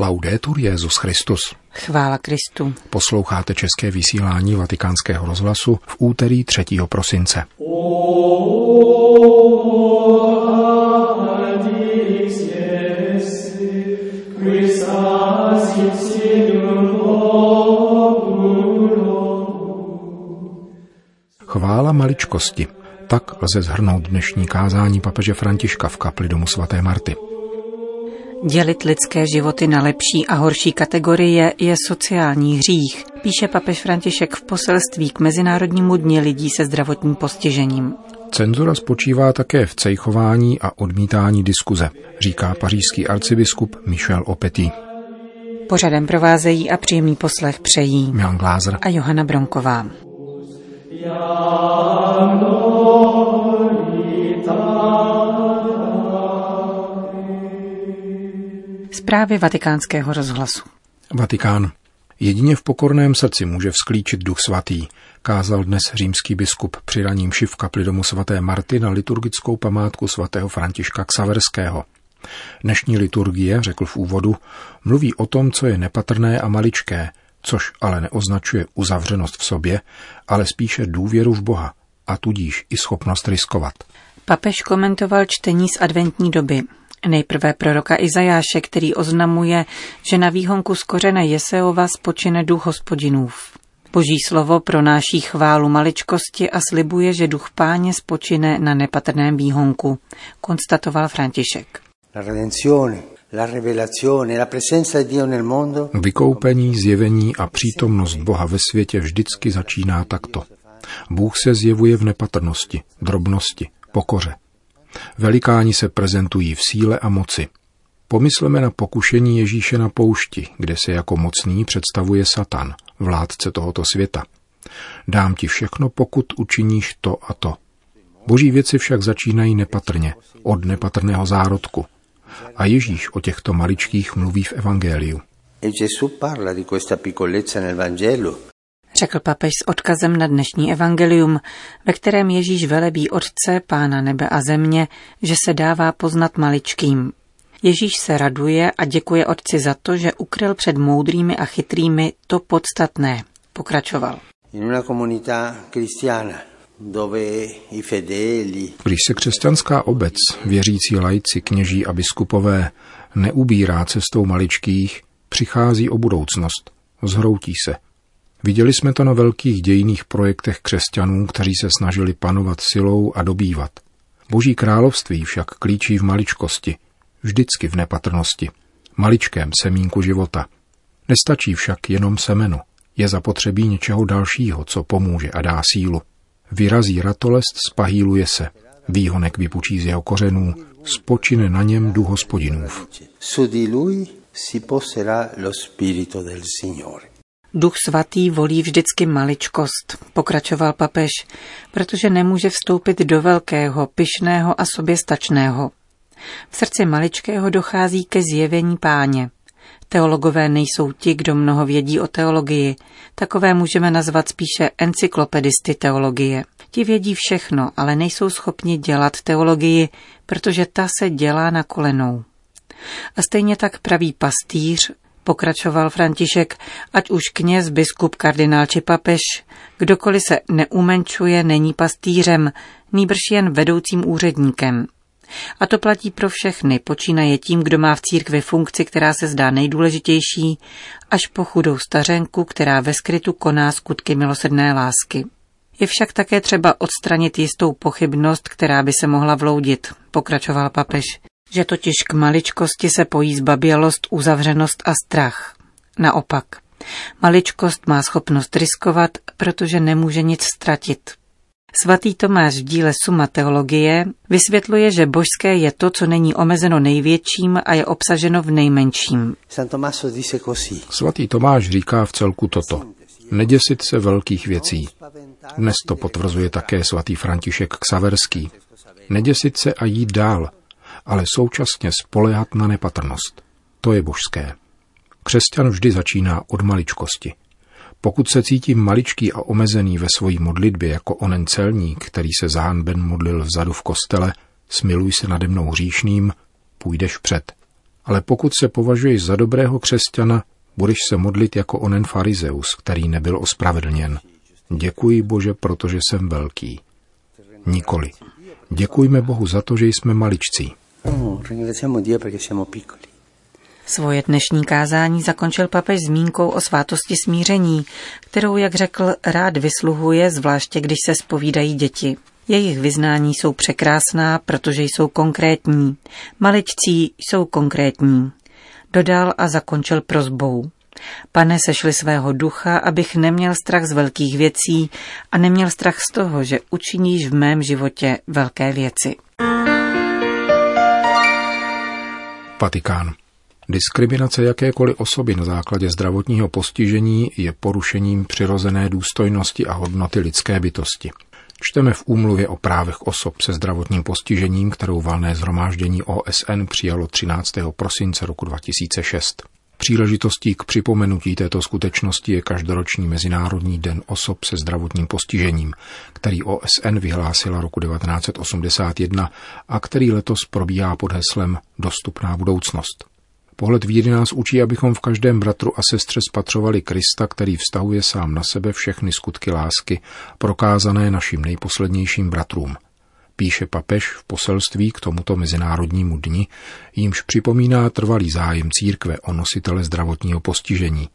Laudetur Jezus Christus. Chvála Kristu. Posloucháte české vysílání Vatikánského rozhlasu v úterý 3. prosince. Chvála maličkosti. Tak lze zhrnout dnešní kázání papeže Františka v kapli domu svaté Marty. Dělit lidské životy na lepší a horší kategorie je sociální hřích, píše papež František v poselství k Mezinárodnímu dni lidí se zdravotním postižením. Cenzura spočívá také v cejchování a odmítání diskuze, říká pařížský arcibiskup Michel Opetý. Pořadem provázejí a příjemný poslech přejí Jan Glázer a Johana Bronková. Zprávy vatikánského rozhlasu. Vatikán. Jedině v pokorném srdci může vzklíčit duch svatý, kázal dnes římský biskup při raním šiv kapli domu svaté Marty na liturgickou památku svatého Františka Ksaverského. Dnešní liturgie, řekl v úvodu, mluví o tom, co je nepatrné a maličké, což ale neoznačuje uzavřenost v sobě, ale spíše důvěru v Boha a tudíž i schopnost riskovat. Papež komentoval čtení z adventní doby. Nejprve proroka Izajáše, který oznamuje, že na výhonku z kořene Jeseova spočine duch hospodinův. Boží slovo pronáší chválu maličkosti a slibuje, že duch páně spočine na nepatrném výhonku, konstatoval František. Vykoupení, zjevení a přítomnost Boha ve světě vždycky začíná takto. Bůh se zjevuje v nepatrnosti, drobnosti, pokoře. Velikáni se prezentují v síle a moci. Pomysleme na pokušení Ježíše na poušti, kde se jako mocný představuje Satan, vládce tohoto světa. Dám ti všechno, pokud učiníš to a to. Boží věci však začínají nepatrně, od nepatrného zárodku. A Ježíš o těchto maličkých mluví v Evangeliu. Řekl papež s odkazem na dnešní evangelium, ve kterém Ježíš velebí Otce, Pána nebe a země, že se dává poznat maličkým. Ježíš se raduje a děkuje Otci za to, že ukryl před moudrými a chytrými to podstatné. Pokračoval. In una comunità cristiana dove i fedeli Když se křesťanská obec, věřící lajci, kněží a biskupové neubírá cestou maličkých, přichází o budoucnost, zhroutí se – Viděli jsme to na velkých dějných projektech křesťanů, kteří se snažili panovat silou a dobývat. Boží království však klíčí v maličkosti, vždycky v nepatrnosti, maličkém semínku života. Nestačí však jenom semeno, je zapotřebí něčeho dalšího, co pomůže a dá sílu. Vyrazí ratolest, spahýluje se, výhonek vypučí z jeho kořenů, spočine na něm duch hospodinův. su lui si poserà lo spirito del Signore. Duch svatý volí vždycky maličkost, pokračoval papež, protože nemůže vstoupit do velkého, pyšného a soběstačného. V srdci maličkého dochází ke zjevení páně. Teologové nejsou ti, kdo mnoho vědí o teologii. Takové můžeme nazvat spíše encyklopedisty teologie. Ti vědí všechno, ale nejsou schopni dělat teologii, protože ta se dělá na kolenou. A stejně tak pravý pastýř pokračoval František, ať už kněz, biskup, kardinál či papež, kdokoliv se neumenčuje, není pastýřem, nýbrž jen vedoucím úředníkem. A to platí pro všechny, počínaje tím, kdo má v církvi funkci, která se zdá nejdůležitější, až po chudou stařenku, která ve skrytu koná skutky milosrdné lásky. Je však také třeba odstranit jistou pochybnost, která by se mohla vloudit, pokračoval papež že totiž k maličkosti se pojí zbabělost, uzavřenost a strach. Naopak, maličkost má schopnost riskovat, protože nemůže nic ztratit. Svatý Tomáš v díle Suma teologie vysvětluje, že božské je to, co není omezeno největším a je obsaženo v nejmenším. Svatý Tomáš říká v celku toto. Neděsit se velkých věcí. Dnes to potvrzuje také svatý František Ksaverský. Neděsit se a jít dál, ale současně spolehat na nepatrnost. To je božské. Křesťan vždy začíná od maličkosti. Pokud se cítím maličký a omezený ve svojí modlitbě jako onen celník, který se zánben modlil vzadu v kostele, smiluj se nade mnou hříšným, půjdeš před. ale pokud se považuješ za dobrého křesťana, budeš se modlit jako onen farizeus, který nebyl ospravedlněn. Děkuji Bože, protože jsem velký. Nikoli. Děkujme Bohu za to, že jsme maličcí. Svoje dnešní kázání zakončil papež zmínkou o svátosti smíření, kterou, jak řekl, rád vysluhuje, zvláště když se spovídají děti. Jejich vyznání jsou překrásná, protože jsou konkrétní. Maličcí jsou konkrétní. Dodal a zakončil prozbou. Pane, sešli svého ducha, abych neměl strach z velkých věcí a neměl strach z toho, že učiníš v mém životě velké věci. Vatikán. Diskriminace jakékoliv osoby na základě zdravotního postižení je porušením přirozené důstojnosti a hodnoty lidské bytosti. Čteme v úmluvě o právech osob se zdravotním postižením, kterou valné zhromáždění OSN přijalo 13. prosince roku 2006. Příležitostí k připomenutí této skutečnosti je každoroční Mezinárodní den osob se zdravotním postižením, který OSN vyhlásila roku 1981 a který letos probíhá pod heslem Dostupná budoucnost. Pohled víry nás učí, abychom v každém bratru a sestře spatřovali Krista, který vztahuje sám na sebe všechny skutky lásky, prokázané našim nejposlednějším bratrům. Píše papež v poselství k tomuto mezinárodnímu dni, jímž připomíná trvalý zájem církve o nositele zdravotního postižení.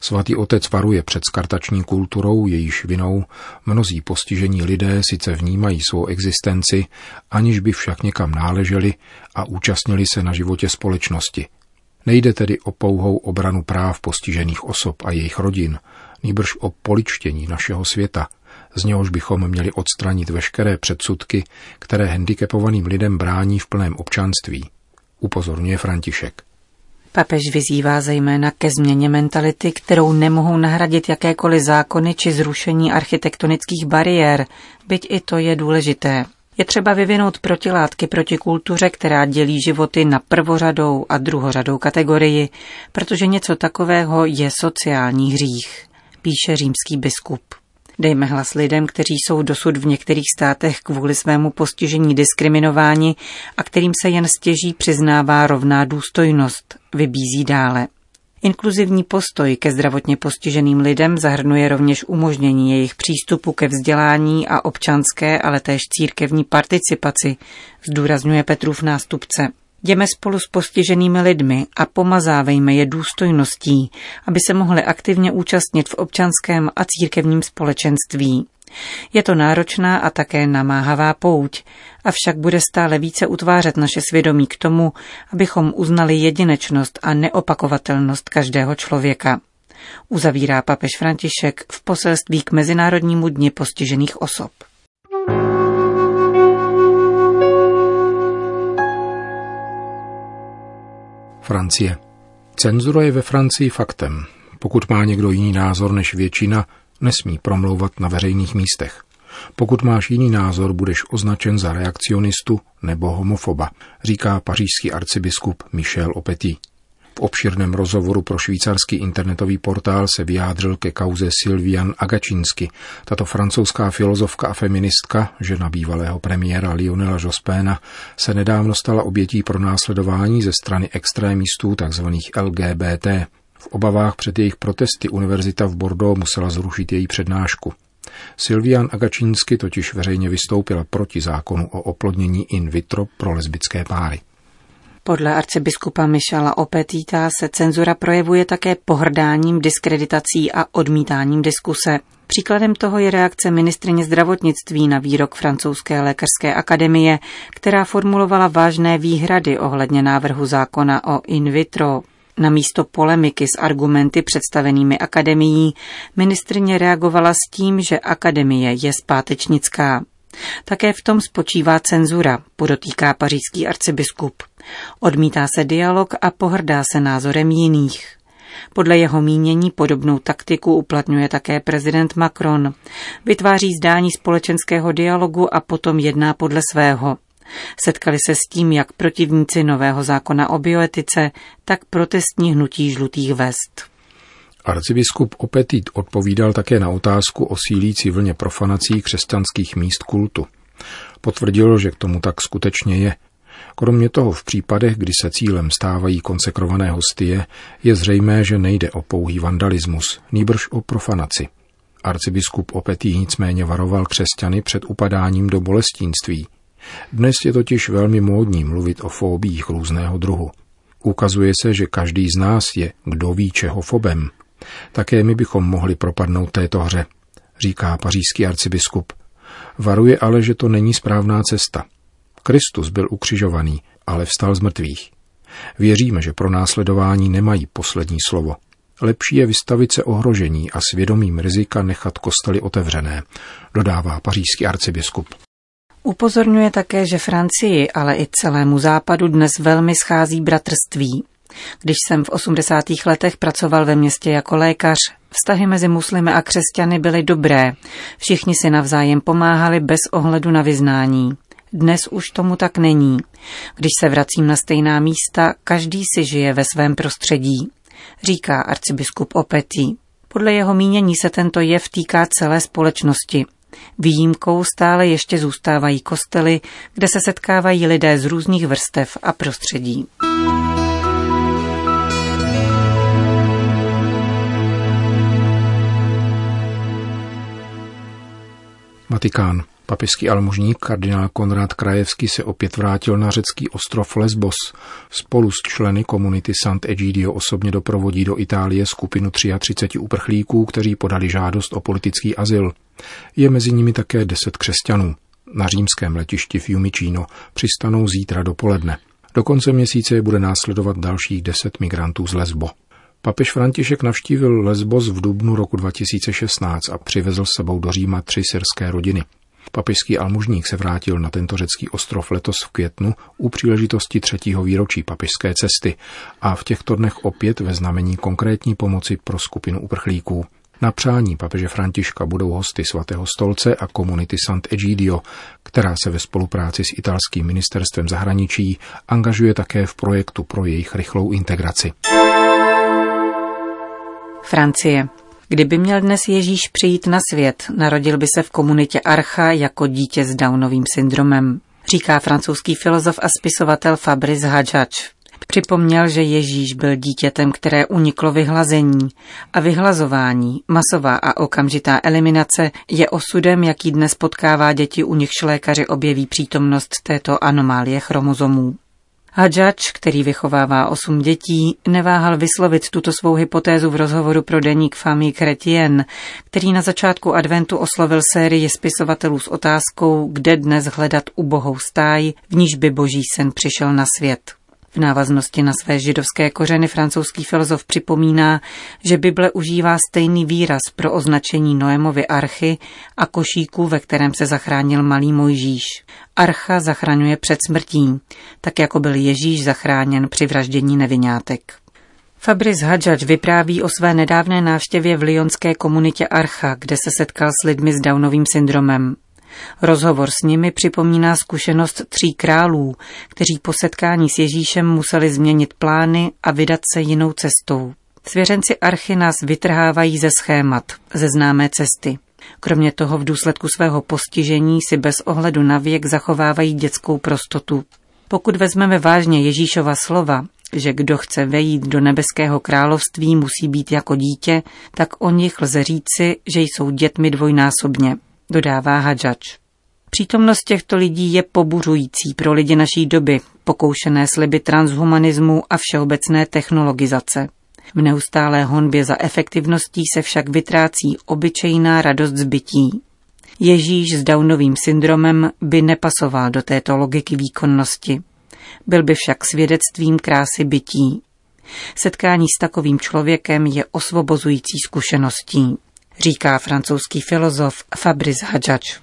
Svatý otec varuje před skartační kulturou, jejíž vinou mnozí postižení lidé sice vnímají svou existenci, aniž by však někam náleželi a účastnili se na životě společnosti. Nejde tedy o pouhou obranu práv postižených osob a jejich rodin, nýbrž o poličtění našeho světa, z něhož bychom měli odstranit veškeré předsudky, které handicapovaným lidem brání v plném občanství, upozorňuje František. Papež vyzývá zejména ke změně mentality, kterou nemohou nahradit jakékoliv zákony či zrušení architektonických bariér, byť i to je důležité. Je třeba vyvinout protilátky proti kultuře, která dělí životy na prvořadou a druhořadou kategorii, protože něco takového je sociální hřích, píše římský biskup. Dejme hlas lidem, kteří jsou dosud v některých státech kvůli svému postižení diskriminováni a kterým se jen stěží přiznává rovná důstojnost, vybízí dále. Inkluzivní postoj ke zdravotně postiženým lidem zahrnuje rovněž umožnění jejich přístupu ke vzdělání a občanské, ale též církevní participaci, zdůrazňuje Petrův nástupce. Jdeme spolu s postiženými lidmi a pomazávejme je důstojností, aby se mohli aktivně účastnit v občanském a církevním společenství. Je to náročná a také namáhavá pouť, avšak bude stále více utvářet naše svědomí k tomu, abychom uznali jedinečnost a neopakovatelnost každého člověka. Uzavírá papež František v poselství k Mezinárodnímu dni postižených osob. Francie. Cenzura je ve Francii faktem. Pokud má někdo jiný názor než většina, nesmí promlouvat na veřejných místech. Pokud máš jiný názor, budeš označen za reakcionistu nebo homofoba, říká pařížský arcibiskup Michel Opetí. V obširném rozhovoru pro švýcarský internetový portál se vyjádřil ke kauze Sylvian Agačinsky. Tato francouzská filozofka a feministka, žena bývalého premiéra Lionela Jospéna, se nedávno stala obětí pro následování ze strany extrémistů tzv. LGBT. V obavách před jejich protesty univerzita v Bordeaux musela zrušit její přednášku. Silvian Agačínsky totiž veřejně vystoupila proti zákonu o oplodnění in vitro pro lesbické páry. Podle arcibiskupa Mišala Opetita se cenzura projevuje také pohrdáním, diskreditací a odmítáním diskuse. Příkladem toho je reakce ministrině zdravotnictví na výrok francouzské lékařské akademie, která formulovala vážné výhrady ohledně návrhu zákona o in vitro. Na místo polemiky s argumenty představenými akademií ministrně reagovala s tím, že akademie je zpátečnická. Také v tom spočívá cenzura, podotýká pařížský arcibiskup. Odmítá se dialog a pohrdá se názorem jiných. Podle jeho mínění podobnou taktiku uplatňuje také prezident Macron. Vytváří zdání společenského dialogu a potom jedná podle svého. Setkali se s tím jak protivníci nového zákona o bioetice, tak protestní hnutí žlutých vest. Arcibiskup Opetit odpovídal také na otázku o sílící vlně profanací křesťanských míst kultu. Potvrdil, že k tomu tak skutečně je. Kromě toho v případech, kdy se cílem stávají konsekrované hostie, je zřejmé, že nejde o pouhý vandalismus, nýbrž o profanaci. Arcibiskup Opetý nicméně varoval křesťany před upadáním do bolestínství. Dnes je totiž velmi módní mluvit o fóbích různého druhu. Ukazuje se, že každý z nás je kdo ví čeho fobem. Také my bychom mohli propadnout této hře, říká pařížský arcibiskup. Varuje ale, že to není správná cesta. Kristus byl ukřižovaný, ale vstal z mrtvých. Věříme, že pro následování nemají poslední slovo. Lepší je vystavit se ohrožení a svědomím rizika nechat kostely otevřené, dodává pařížský arcibiskup. Upozorňuje také, že Francii, ale i celému západu dnes velmi schází bratrství. Když jsem v 80. letech pracoval ve městě jako lékař, vztahy mezi muslimy a křesťany byly dobré. Všichni si navzájem pomáhali bez ohledu na vyznání. Dnes už tomu tak není. Když se vracím na stejná místa, každý si žije ve svém prostředí, říká arcibiskup Opetý. Podle jeho mínění se tento jev týká celé společnosti. Výjimkou stále ještě zůstávají kostely, kde se setkávají lidé z různých vrstev a prostředí. Vatikán. Papežský almužník kardinál Konrad Krajevský se opět vrátil na řecký ostrov Lesbos. Spolu s členy komunity Sant'Egidio osobně doprovodí do Itálie skupinu 33 uprchlíků, kteří podali žádost o politický azyl. Je mezi nimi také deset křesťanů. Na římském letišti Fiumicino přistanou zítra dopoledne. Do konce měsíce bude následovat dalších deset migrantů z Lesbo. Papež František navštívil Lesbos v dubnu roku 2016 a přivezl s sebou do Říma tři syrské rodiny. Papežský almužník se vrátil na tento řecký ostrov letos v květnu u příležitosti třetího výročí papežské cesty a v těchto dnech opět ve znamení konkrétní pomoci pro skupinu uprchlíků. Na přání papeže Františka budou hosty svatého stolce a komunity Sant'Egidio, která se ve spolupráci s italským ministerstvem zahraničí angažuje také v projektu pro jejich rychlou integraci. Francie. Kdyby měl dnes Ježíš přijít na svět, narodil by se v komunitě Archa jako dítě s Downovým syndromem, říká francouzský filozof a spisovatel Fabrice Hadžač. Připomněl, že Ježíš byl dítětem, které uniklo vyhlazení a vyhlazování, masová a okamžitá eliminace je osudem, jaký dnes potkává děti, u nichž lékaři objeví přítomnost této anomálie chromozomů. Hadžač, který vychovává osm dětí, neváhal vyslovit tuto svou hypotézu v rozhovoru pro deník Famille Chrétien, který na začátku adventu oslovil sérii spisovatelů s otázkou, kde dnes hledat ubohou stáj, v níž by boží sen přišel na svět. V návaznosti na své židovské kořeny francouzský filozof připomíná, že Bible užívá stejný výraz pro označení Noémovy archy a košíku, ve kterém se zachránil malý Mojžíš. Archa zachraňuje před smrtí, tak jako byl Ježíš zachráněn při vraždění nevinátek. Fabrice Hadžač vypráví o své nedávné návštěvě v lyonské komunitě Archa, kde se setkal s lidmi s Downovým syndromem. Rozhovor s nimi připomíná zkušenost tří králů, kteří po setkání s Ježíšem museli změnit plány a vydat se jinou cestou. Svěřenci Archy nás vytrhávají ze schémat, ze známé cesty. Kromě toho v důsledku svého postižení si bez ohledu na věk zachovávají dětskou prostotu. Pokud vezmeme vážně Ježíšova slova, že kdo chce vejít do nebeského království musí být jako dítě, tak o nich lze říci, že jsou dětmi dvojnásobně dodává Hadžač. Přítomnost těchto lidí je pobuřující pro lidi naší doby, pokoušené sliby transhumanismu a všeobecné technologizace. V neustálé honbě za efektivností se však vytrácí obyčejná radost zbytí. Ježíš s Downovým syndromem by nepasoval do této logiky výkonnosti. Byl by však svědectvím krásy bytí. Setkání s takovým člověkem je osvobozující zkušeností říká francouzský filozof Fabrice Hadžač.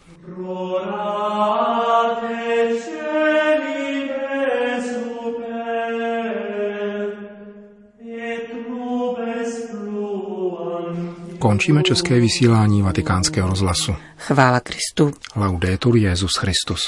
Končíme české vysílání vatikánského rozhlasu. Chvála Kristu. Laudetur Jezus Christus.